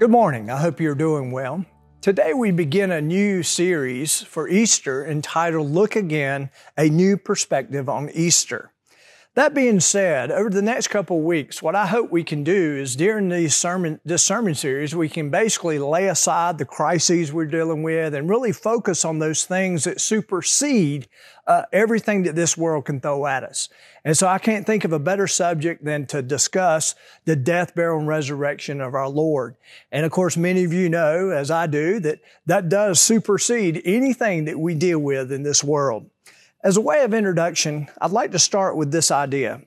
Good morning. I hope you're doing well. Today we begin a new series for Easter entitled Look Again, a New Perspective on Easter. That being said, over the next couple of weeks, what I hope we can do is during these sermon, this sermon series, we can basically lay aside the crises we're dealing with and really focus on those things that supersede uh, everything that this world can throw at us. And so I can't think of a better subject than to discuss the death, burial, and resurrection of our Lord. And of course, many of you know, as I do, that that does supersede anything that we deal with in this world. As a way of introduction, I'd like to start with this idea.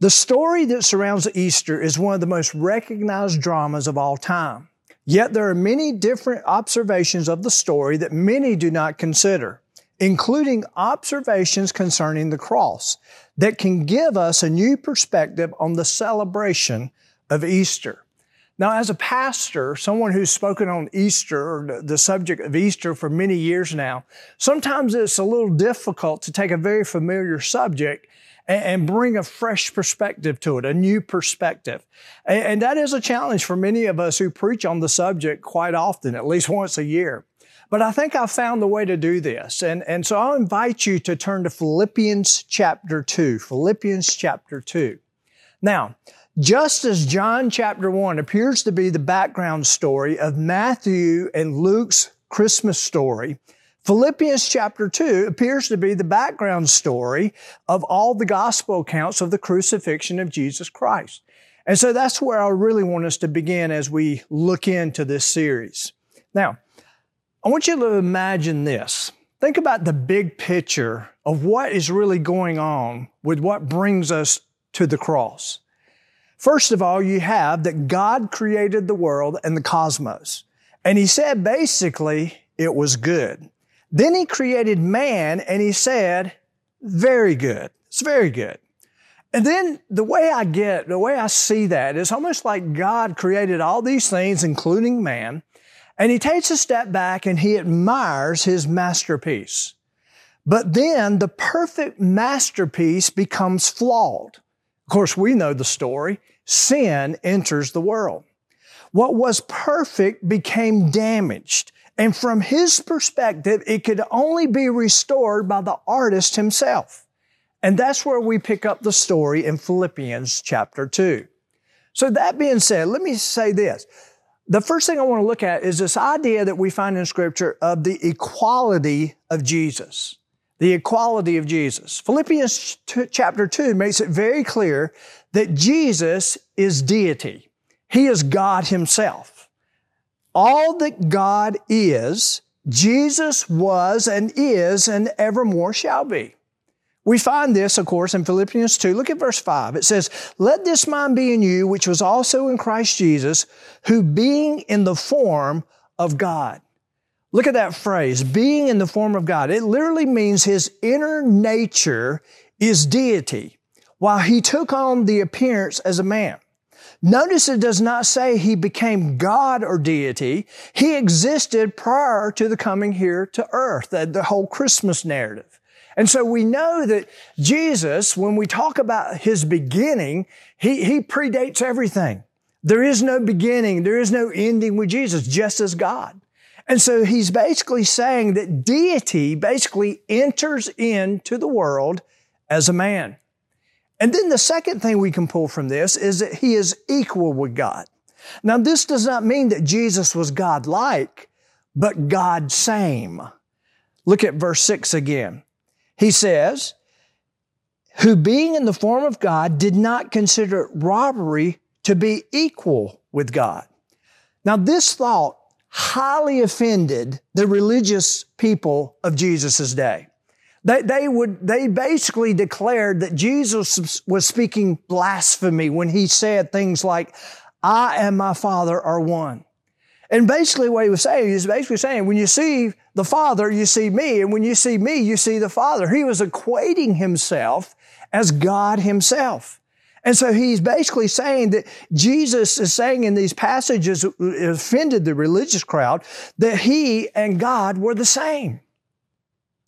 The story that surrounds Easter is one of the most recognized dramas of all time. Yet there are many different observations of the story that many do not consider, including observations concerning the cross that can give us a new perspective on the celebration of Easter. Now, as a pastor, someone who's spoken on Easter the subject of Easter for many years now, sometimes it's a little difficult to take a very familiar subject and, bring a fresh perspective to it, a new perspective. And, that is a challenge for many of us who preach on the subject quite often, at least once a year. But I think I've found the way to do this. And, and so I'll invite you to turn to Philippians chapter 2. Philippians chapter 2. Now, just as John chapter 1 appears to be the background story of Matthew and Luke's Christmas story, Philippians chapter 2 appears to be the background story of all the gospel accounts of the crucifixion of Jesus Christ. And so that's where I really want us to begin as we look into this series. Now, I want you to imagine this. Think about the big picture of what is really going on with what brings us to the cross. First of all, you have that God created the world and the cosmos. And he said basically it was good. Then he created man and he said, very good. It's very good. And then the way I get, the way I see that is almost like God created all these things, including man, and he takes a step back and he admires his masterpiece. But then the perfect masterpiece becomes flawed. Of course, we know the story sin enters the world. What was perfect became damaged. And from his perspective, it could only be restored by the artist himself. And that's where we pick up the story in Philippians chapter 2. So that being said, let me say this. The first thing I want to look at is this idea that we find in scripture of the equality of Jesus. The equality of Jesus. Philippians chapter 2 makes it very clear that Jesus is deity. He is God himself. All that God is, Jesus was and is and evermore shall be. We find this, of course, in Philippians 2. Look at verse 5. It says, Let this mind be in you, which was also in Christ Jesus, who being in the form of God. Look at that phrase, being in the form of God. It literally means his inner nature is deity while he took on the appearance as a man. Notice it does not say he became God or deity. He existed prior to the coming here to earth, the whole Christmas narrative. And so we know that Jesus, when we talk about his beginning, he, he predates everything. There is no beginning. There is no ending with Jesus, just as God. And so he's basically saying that deity basically enters into the world as a man. And then the second thing we can pull from this is that he is equal with God. Now, this does not mean that Jesus was God-like, but God-same. Look at verse 6 again. He says, who being in the form of God did not consider robbery to be equal with God. Now, this thought highly offended the religious people of Jesus' day. They, they would, they basically declared that Jesus was speaking blasphemy when he said things like, I and my Father are one. And basically what he was saying is basically saying, when you see the Father, you see me. And when you see me, you see the Father. He was equating himself as God himself. And so he's basically saying that Jesus is saying in these passages offended the religious crowd that he and God were the same.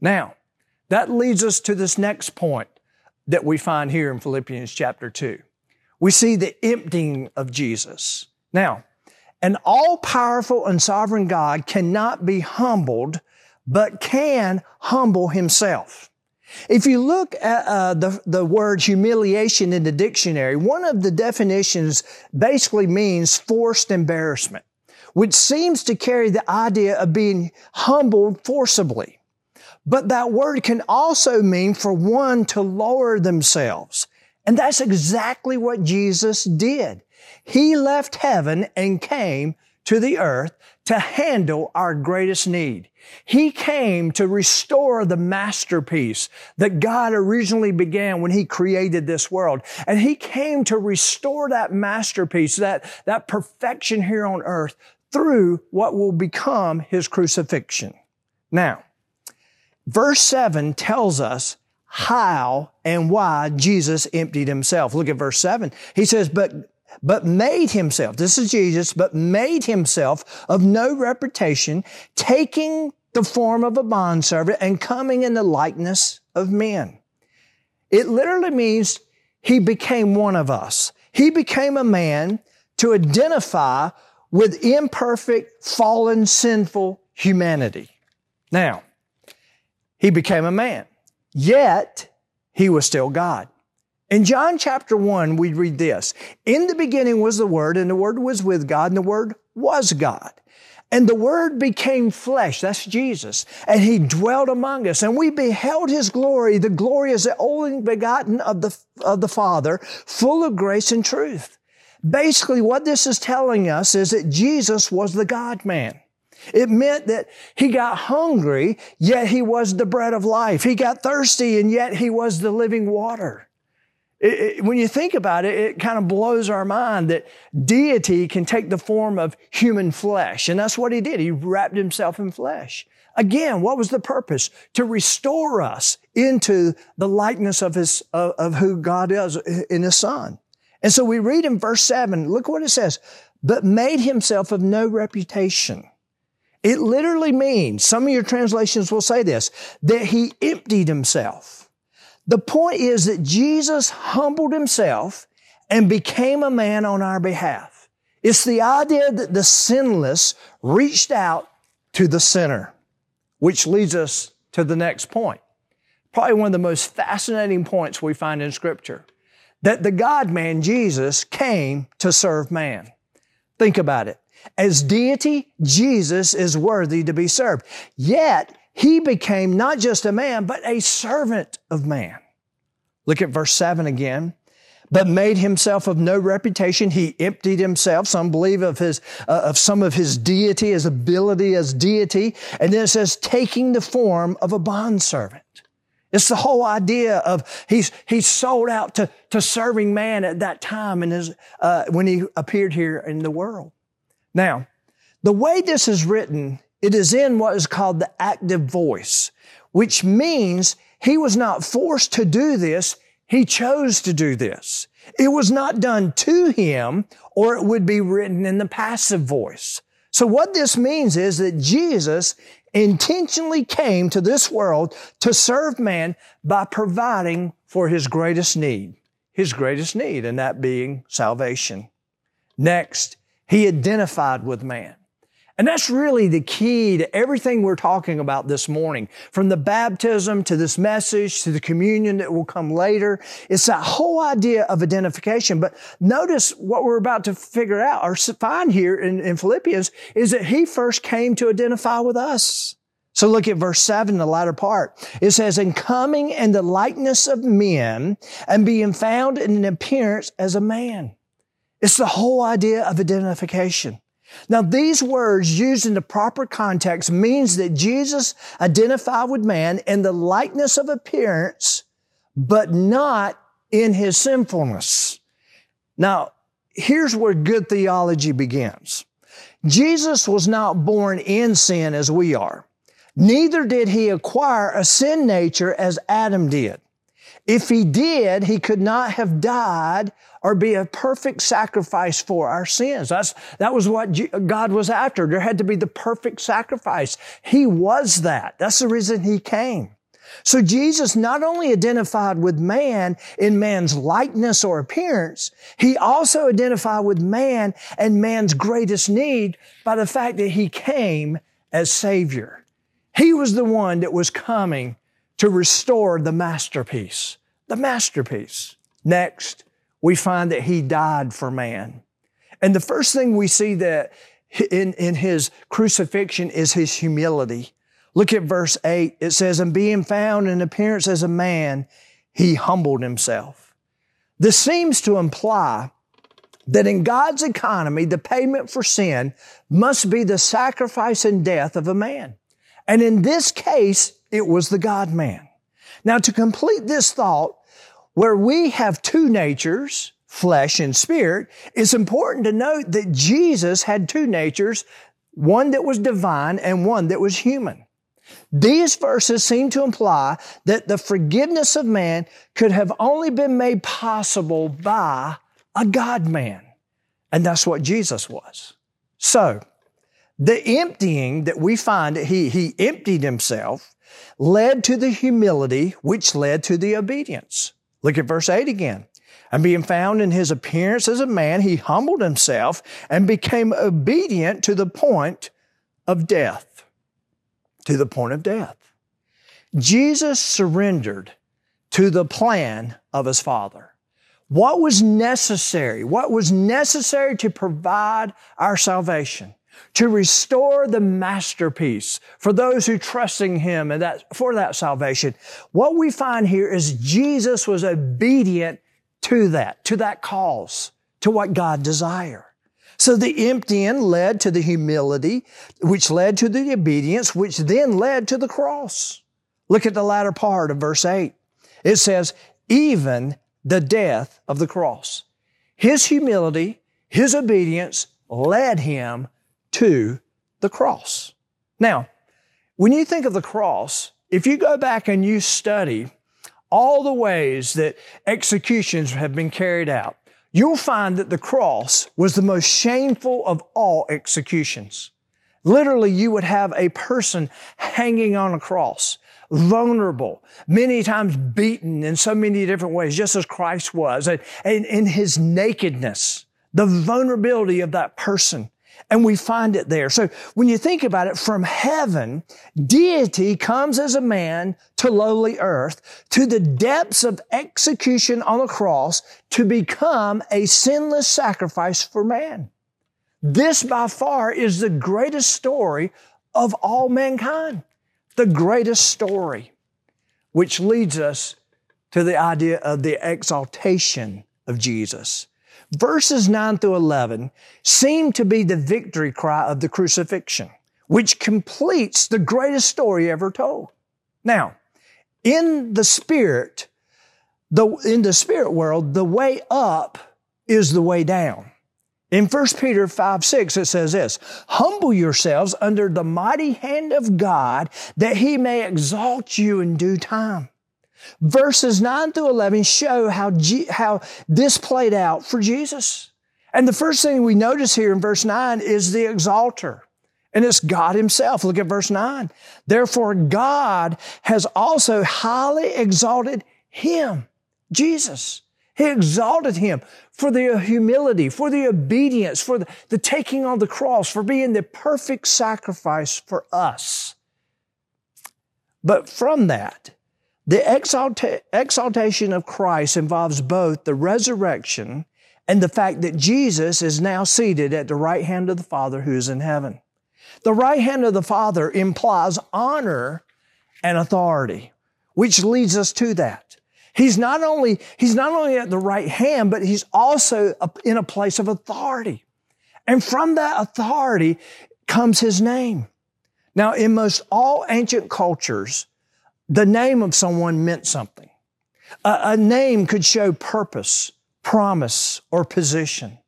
Now, that leads us to this next point that we find here in Philippians chapter 2. We see the emptying of Jesus. Now, An all powerful and sovereign God cannot be humbled, but can humble himself. If you look at uh, the, the word humiliation in the dictionary, one of the definitions basically means forced embarrassment, which seems to carry the idea of being humbled forcibly. But that word can also mean for one to lower themselves. And that's exactly what Jesus did. He left heaven and came to the earth to handle our greatest need. He came to restore the masterpiece that God originally began when He created this world. And He came to restore that masterpiece, that, that perfection here on earth through what will become His crucifixion. Now, verse 7 tells us how and why Jesus emptied himself. Look at verse 7. He says, But but made himself, this is Jesus, but made himself of no reputation, taking the form of a bondservant and coming in the likeness of men. It literally means he became one of us. He became a man to identify with imperfect, fallen, sinful humanity. Now, he became a man. Yet, he was still God. In John chapter 1, we read this. In the beginning was the Word, and the Word was with God, and the Word was God. And the Word became flesh. That's Jesus. And He dwelt among us. And we beheld His glory. The glory is the only begotten of the, of the Father, full of grace and truth. Basically, what this is telling us is that Jesus was the God man. It meant that he got hungry, yet he was the bread of life. He got thirsty, and yet he was the living water. It, it, when you think about it, it kind of blows our mind that deity can take the form of human flesh. And that's what he did. He wrapped himself in flesh. Again, what was the purpose? To restore us into the likeness of his, of, of who God is in his son. And so we read in verse seven, look what it says, but made himself of no reputation it literally means, some of your translations will say this, that he emptied himself. The point is that Jesus humbled himself and became a man on our behalf. It's the idea that the sinless reached out to the sinner, which leads us to the next point. Probably one of the most fascinating points we find in scripture. That the God man, Jesus, came to serve man. Think about it. As deity, Jesus is worthy to be served. Yet, he became not just a man, but a servant of man. Look at verse 7 again. But made himself of no reputation. He emptied himself. Some believe of his, uh, of some of his deity, his ability as deity. And then it says, taking the form of a bondservant. It's the whole idea of he's, he's sold out to, to serving man at that time and his, uh, when he appeared here in the world. Now, the way this is written, it is in what is called the active voice, which means he was not forced to do this. He chose to do this. It was not done to him or it would be written in the passive voice. So what this means is that Jesus intentionally came to this world to serve man by providing for his greatest need, his greatest need, and that being salvation. Next, he identified with man. And that's really the key to everything we're talking about this morning. From the baptism to this message to the communion that will come later. It's that whole idea of identification. But notice what we're about to figure out or find here in, in Philippians is that he first came to identify with us. So look at verse 7, the latter part. It says, "In coming in the likeness of men and being found in an appearance as a man. It's the whole idea of identification. Now, these words used in the proper context means that Jesus identified with man in the likeness of appearance, but not in his sinfulness. Now, here's where good theology begins. Jesus was not born in sin as we are. Neither did he acquire a sin nature as Adam did. If he did, he could not have died or be a perfect sacrifice for our sins. That's, that was what God was after. There had to be the perfect sacrifice. He was that. That's the reason he came. So Jesus not only identified with man in man's likeness or appearance, he also identified with man and man's greatest need by the fact that he came as Savior. He was the one that was coming to restore the masterpiece, the masterpiece. Next, we find that he died for man. And the first thing we see that in, in his crucifixion is his humility. Look at verse 8. It says, And being found in appearance as a man, he humbled himself. This seems to imply that in God's economy, the payment for sin must be the sacrifice and death of a man. And in this case, it was the God man. Now, to complete this thought, where we have two natures, flesh and spirit, it's important to note that Jesus had two natures, one that was divine and one that was human. These verses seem to imply that the forgiveness of man could have only been made possible by a God man. And that's what Jesus was. So, the emptying that we find that he, he emptied himself led to the humility, which led to the obedience. Look at verse 8 again. And being found in his appearance as a man, he humbled himself and became obedient to the point of death to the point of death. Jesus surrendered to the plan of his Father. What was necessary? What was necessary to provide our salvation? To restore the masterpiece for those who trusting Him and that, for that salvation. What we find here is Jesus was obedient to that, to that cause, to what God desired. So the emptying led to the humility, which led to the obedience, which then led to the cross. Look at the latter part of verse 8. It says, even the death of the cross. His humility, his obedience led him to the cross. Now, when you think of the cross, if you go back and you study all the ways that executions have been carried out, you'll find that the cross was the most shameful of all executions. Literally, you would have a person hanging on a cross, vulnerable, many times beaten in so many different ways, just as Christ was, and in his nakedness, the vulnerability of that person and we find it there. So when you think about it, from heaven, deity comes as a man to lowly earth, to the depths of execution on the cross to become a sinless sacrifice for man. This by far is the greatest story of all mankind. The greatest story, which leads us to the idea of the exaltation of Jesus. Verses 9 through 11 seem to be the victory cry of the crucifixion, which completes the greatest story ever told. Now, in the spirit, the, in the spirit world, the way up is the way down. In 1 Peter 5, 6, it says this, humble yourselves under the mighty hand of God that he may exalt you in due time. Verses 9 through 11 show how, G- how this played out for Jesus. And the first thing we notice here in verse 9 is the exalter. And it's God Himself. Look at verse 9. Therefore, God has also highly exalted Him, Jesus. He exalted Him for the humility, for the obedience, for the, the taking on the cross, for being the perfect sacrifice for us. But from that, the exalta- exaltation of Christ involves both the resurrection and the fact that Jesus is now seated at the right hand of the Father who is in heaven. The right hand of the Father implies honor and authority, which leads us to that. He's not only, he's not only at the right hand, but he's also in a place of authority. And from that authority comes his name. Now, in most all ancient cultures, the name of someone meant something. A, a name could show purpose, promise, or position.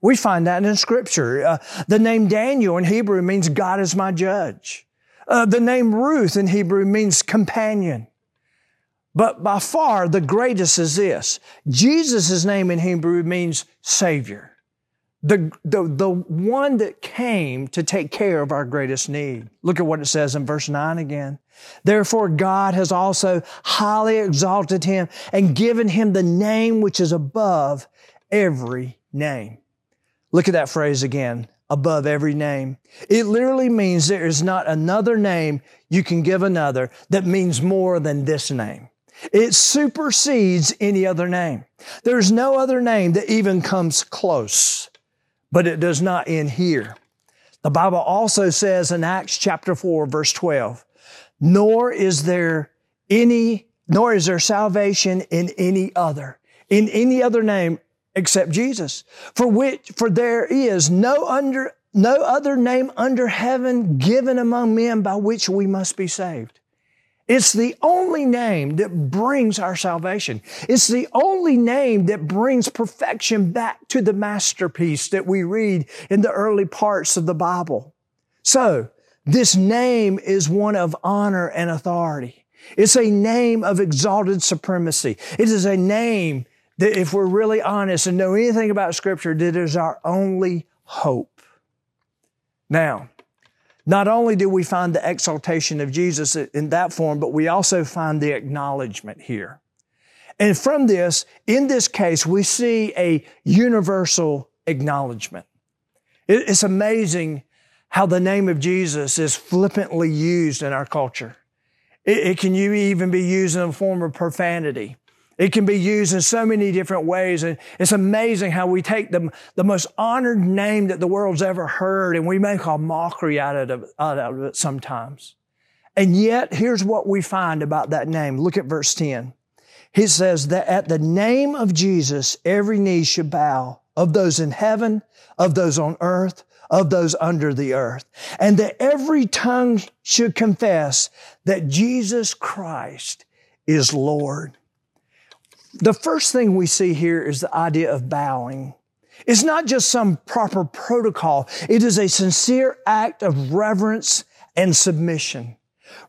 We find that in Scripture. Uh, the name Daniel in Hebrew means God is my judge. Uh, the name Ruth in Hebrew means companion. But by far the greatest is this. Jesus' name in Hebrew means Savior. the, the, the one that came to take care of our greatest need. Look at what it says in verse 9 again. Therefore, God has also highly exalted him and given him the name which is above every name. Look at that phrase again above every name. It literally means there is not another name you can give another that means more than this name. It supersedes any other name. There's no other name that even comes close, but it does not end here. The Bible also says in Acts chapter 4 verse 12, nor is there any, nor is there salvation in any other, in any other name except Jesus, for which, for there is no under, no other name under heaven given among men by which we must be saved. It's the only name that brings our salvation. It's the only name that brings perfection back to the masterpiece that we read in the early parts of the Bible. So, this name is one of honor and authority. It's a name of exalted supremacy. It is a name that if we're really honest and know anything about Scripture, that is our only hope. Now, not only do we find the exaltation of Jesus in that form, but we also find the acknowledgement here. And from this, in this case, we see a universal acknowledgement. It's amazing how the name of Jesus is flippantly used in our culture. It, can even be used in a form of profanity. It can be used in so many different ways. And it's amazing how we take the, the most honored name that the world's ever heard and we make a mockery out of, it, out of it sometimes. And yet, here's what we find about that name. Look at verse 10. He says that at the name of Jesus, every knee should bow of those in heaven, of those on earth, of those under the earth, and that every tongue should confess that Jesus Christ is Lord the first thing we see here is the idea of bowing. It's not just some proper protocol. It is a sincere act of reverence and submission.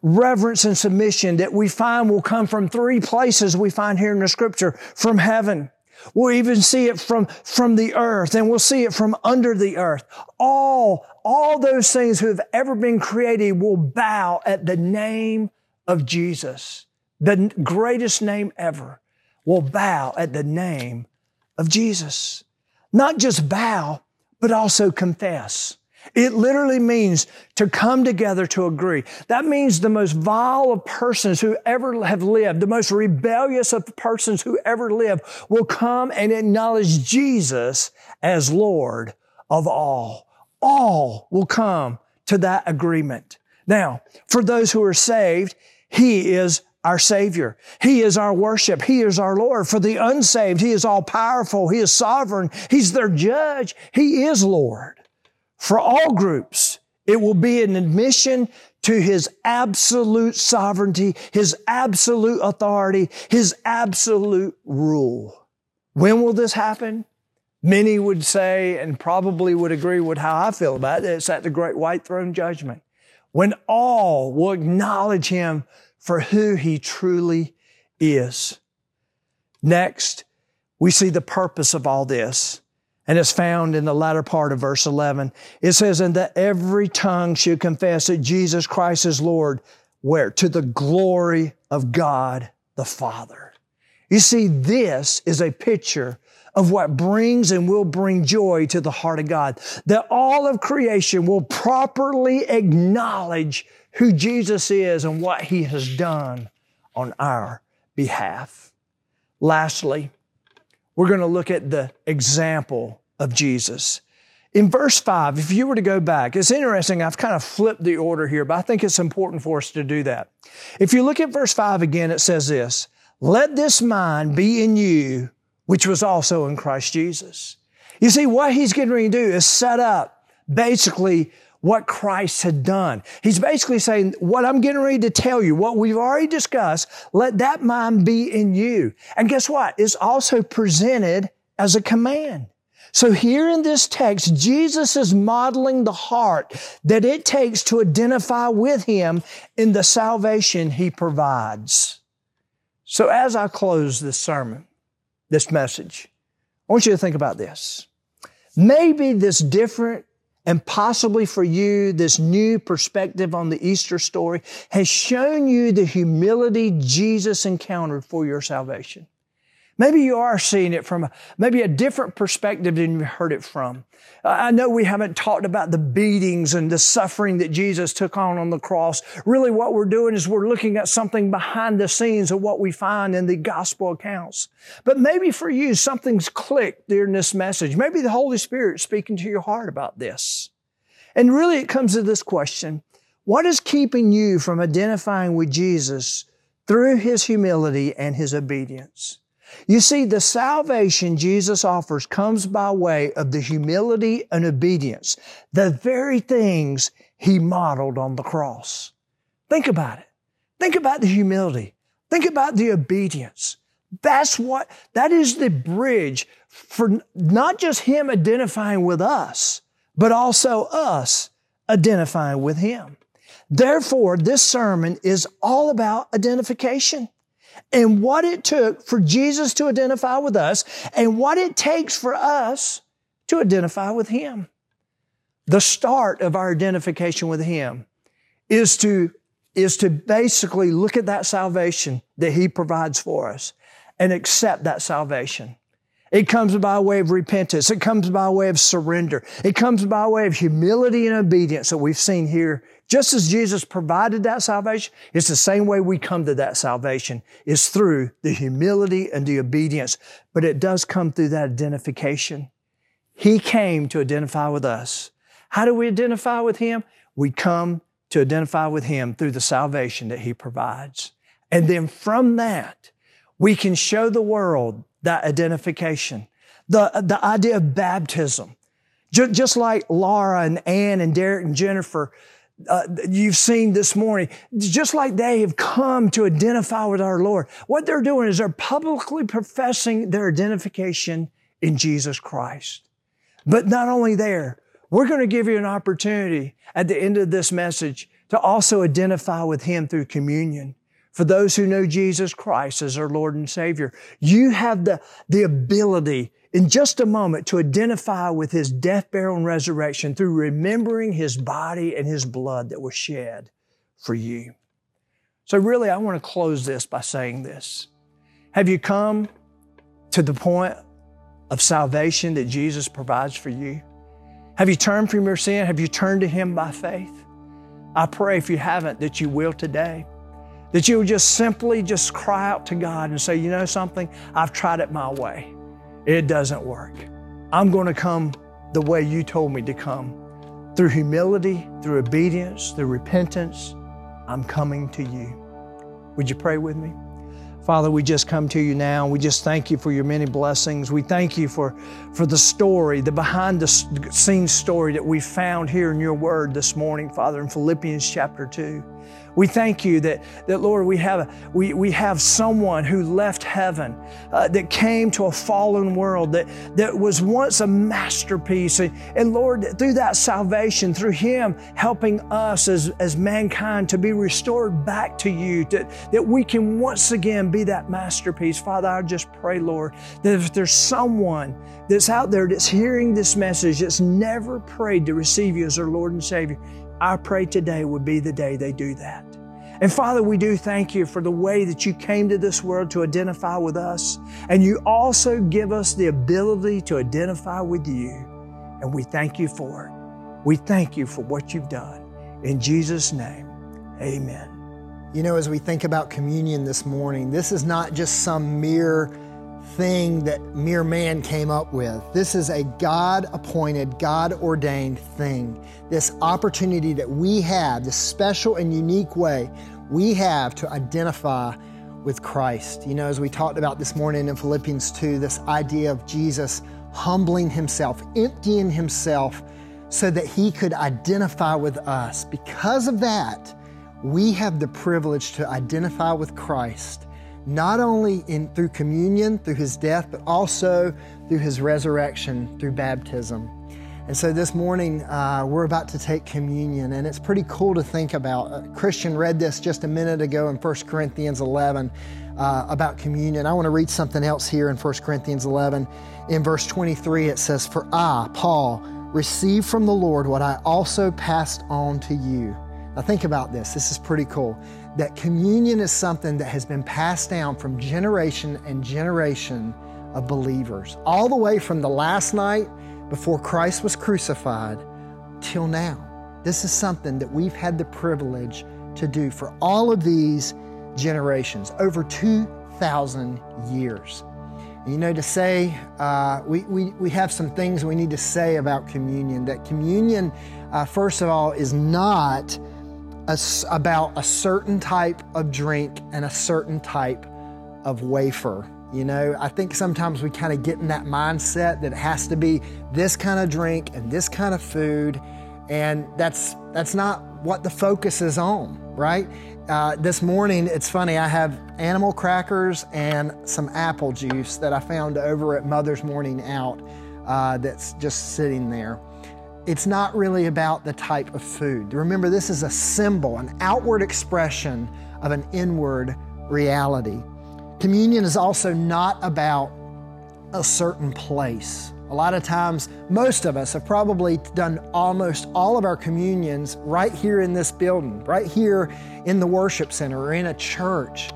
Reverence and submission that we find will come from three places we find here in the scripture. From heaven. We'll even see it from, from the earth and we'll see it from under the earth. All, all those things who have ever been created will bow at the name of Jesus, the greatest name ever will bow at the name of Jesus. Not just bow, but also confess. It literally means to come together to agree. That means the most vile of persons who ever have lived, the most rebellious of persons who ever lived will come and acknowledge Jesus as Lord of all. All will come to that agreement. Now, for those who are saved, He is our Savior. He is our worship. He is our Lord. For the unsaved, He is all powerful. He is sovereign. He's their judge. He is Lord. For all groups, it will be an admission to His absolute sovereignty, His absolute authority, His absolute rule. When will this happen? Many would say, and probably would agree with how I feel about it, it's at the great white throne judgment. When all will acknowledge Him for who he truly is. Next, we see the purpose of all this. And it's found in the latter part of verse 11. It says, and that every tongue should confess that Jesus Christ is Lord, where? To the glory of God the Father. You see, this is a picture of what brings and will bring joy to the heart of God. That all of creation will properly acknowledge who Jesus is and what he has done on our behalf. Lastly, we're going to look at the example of Jesus. In verse 5, if you were to go back, it's interesting, I've kind of flipped the order here, but I think it's important for us to do that. If you look at verse 5 again, it says this Let this mind be in you, which was also in Christ Jesus. You see, what he's getting ready to do is set up basically what Christ had done. He's basically saying, what I'm getting ready to tell you, what we've already discussed, let that mind be in you. And guess what? It's also presented as a command. So here in this text, Jesus is modeling the heart that it takes to identify with Him in the salvation He provides. So as I close this sermon, this message, I want you to think about this. Maybe this different and possibly for you, this new perspective on the Easter story has shown you the humility Jesus encountered for your salvation. Maybe you are seeing it from maybe a different perspective than you heard it from. I know we haven't talked about the beatings and the suffering that Jesus took on on the cross. Really what we're doing is we're looking at something behind the scenes of what we find in the gospel accounts. But maybe for you, something's clicked during this message. Maybe the Holy Spirit speaking to your heart about this. And really it comes to this question. What is keeping you from identifying with Jesus through His humility and His obedience? You see, the salvation Jesus offers comes by way of the humility and obedience, the very things He modeled on the cross. Think about it. Think about the humility. Think about the obedience. That's what, that is the bridge for not just Him identifying with us, but also us identifying with Him. Therefore, this sermon is all about identification and what it took for Jesus to identify with us and what it takes for us to identify with Him. The start of our identification with Him is to, is to basically look at that salvation that He provides for us and accept that salvation. It comes by way of repentance. It comes by way of surrender. It comes by way of humility and obedience that we've seen here just as Jesus provided that salvation, it's the same way we come to that salvation is through the humility and the obedience. But it does come through that identification. He came to identify with us. How do we identify with Him? We come to identify with Him through the salvation that He provides. And then from that, we can show the world that identification. The, the idea of baptism. Just like Laura and Ann and Derek and Jennifer, uh, you've seen this morning, just like they have come to identify with our Lord, what they're doing is they're publicly professing their identification in Jesus Christ. But not only there, we're going to give you an opportunity at the end of this message to also identify with Him through communion. For those who know Jesus Christ as our Lord and Savior, you have the, the ability in just a moment to identify with his death, burial, and resurrection through remembering his body and his blood that was shed for you. So, really, I want to close this by saying this. Have you come to the point of salvation that Jesus provides for you? Have you turned from your sin? Have you turned to Him by faith? I pray if you haven't that you will today. That you will just simply just cry out to God and say, you know something? I've tried it my way. It doesn't work. I'm going to come the way you told me to come. Through humility, through obedience, through repentance, I'm coming to you. Would you pray with me? Father, we just come to you now. We just thank you for your many blessings. We thank you for, for the story, the behind the scenes story that we found here in your word this morning, Father, in Philippians chapter 2. We thank you that, that Lord, we have, we, we have someone who left heaven, uh, that came to a fallen world, that, that was once a masterpiece. And, and Lord, through that salvation, through Him helping us as, as mankind to be restored back to you, that, that we can once again be that masterpiece. Father, I just pray, Lord, that if there's someone that's out there that's hearing this message that's never prayed to receive you as their Lord and Savior, I pray today would be the day they do that. And Father, we do thank you for the way that you came to this world to identify with us. And you also give us the ability to identify with you. And we thank you for it. We thank you for what you've done. In Jesus' name, amen. You know, as we think about communion this morning, this is not just some mere thing that mere man came up with. This is a God appointed, God ordained thing. This opportunity that we have, this special and unique way we have to identify with Christ. You know, as we talked about this morning in Philippians 2, this idea of Jesus humbling himself, emptying himself so that he could identify with us. Because of that, we have the privilege to identify with Christ not only in through communion, through his death, but also through his resurrection, through baptism. And so this morning, uh, we're about to take communion, and it's pretty cool to think about. Uh, Christian read this just a minute ago in 1 Corinthians 11 uh, about communion. I want to read something else here in 1 Corinthians 11. In verse 23, it says, For I, Paul, received from the Lord what I also passed on to you. Now, think about this. This is pretty cool. That communion is something that has been passed down from generation and generation of believers, all the way from the last night before Christ was crucified till now. This is something that we've had the privilege to do for all of these generations, over 2,000 years. You know, to say, uh, we, we, we have some things we need to say about communion. That communion, uh, first of all, is not a, about a certain type of drink and a certain type of wafer. You know, I think sometimes we kind of get in that mindset that it has to be this kind of drink and this kind of food, and that's that's not what the focus is on, right? Uh, this morning, it's funny. I have animal crackers and some apple juice that I found over at Mother's Morning Out. Uh, that's just sitting there. It's not really about the type of food. Remember, this is a symbol, an outward expression of an inward reality. Communion is also not about a certain place. A lot of times, most of us have probably done almost all of our communions right here in this building, right here in the worship center or in a church.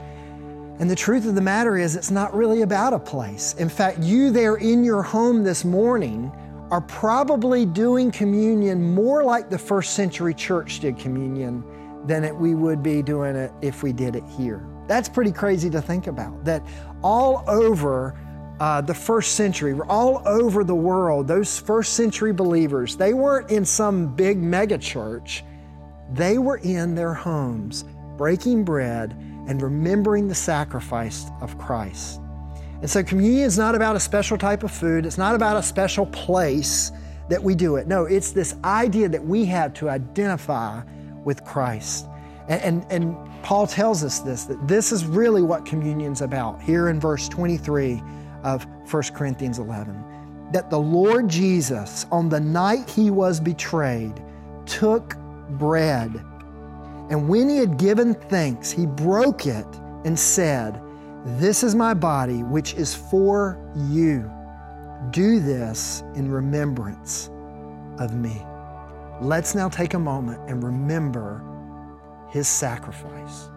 And the truth of the matter is, it's not really about a place. In fact, you there in your home this morning are probably doing communion more like the first century church did communion than it, we would be doing it if we did it here. That's pretty crazy to think about. That all over uh, the first century, all over the world, those first century believers, they weren't in some big mega church. They were in their homes, breaking bread and remembering the sacrifice of Christ. And so communion is not about a special type of food, it's not about a special place that we do it. No, it's this idea that we have to identify with Christ. And, and, and Paul tells us this that this is really what communion's about here in verse 23 of 1 Corinthians 11. That the Lord Jesus, on the night he was betrayed, took bread. And when he had given thanks, he broke it and said, This is my body, which is for you. Do this in remembrance of me. Let's now take a moment and remember his sacrifice.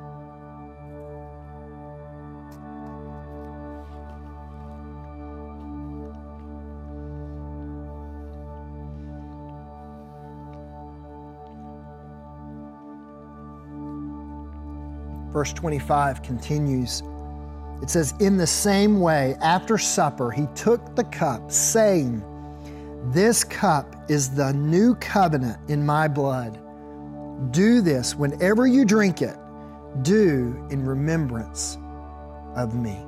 Verse 25 continues. It says, In the same way, after supper, he took the cup, saying, This cup is the new covenant in my blood. Do this whenever you drink it, do in remembrance of me.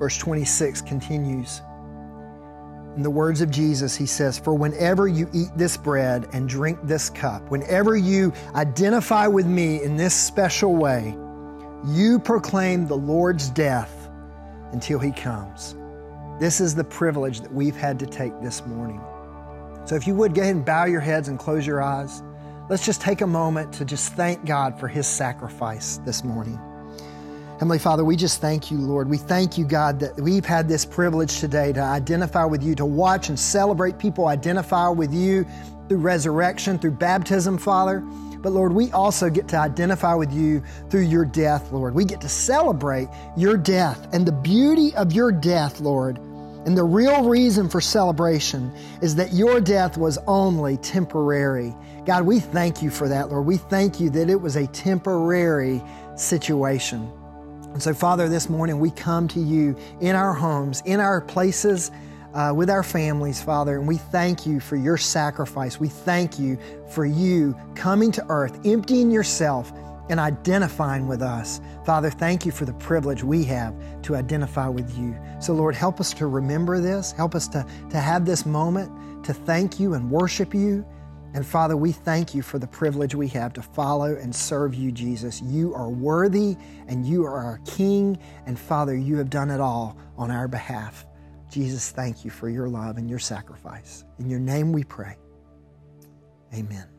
Verse 26 continues. In the words of Jesus, he says, For whenever you eat this bread and drink this cup, whenever you identify with me in this special way, you proclaim the Lord's death until He comes. This is the privilege that we've had to take this morning. So, if you would, go ahead and bow your heads and close your eyes. Let's just take a moment to just thank God for His sacrifice this morning. Heavenly Father, we just thank you, Lord. We thank you, God, that we've had this privilege today to identify with you, to watch and celebrate people identify with you through resurrection, through baptism, Father. But Lord, we also get to identify with you through your death, Lord. We get to celebrate your death and the beauty of your death, Lord. And the real reason for celebration is that your death was only temporary. God, we thank you for that, Lord. We thank you that it was a temporary situation. And so, Father, this morning we come to you in our homes, in our places uh, with our families, Father, and we thank you for your sacrifice. We thank you for you coming to earth, emptying yourself, and identifying with us. Father, thank you for the privilege we have to identify with you. So, Lord, help us to remember this. Help us to, to have this moment to thank you and worship you. And Father, we thank you for the privilege we have to follow and serve you, Jesus. You are worthy and you are our King. And Father, you have done it all on our behalf. Jesus, thank you for your love and your sacrifice. In your name we pray. Amen.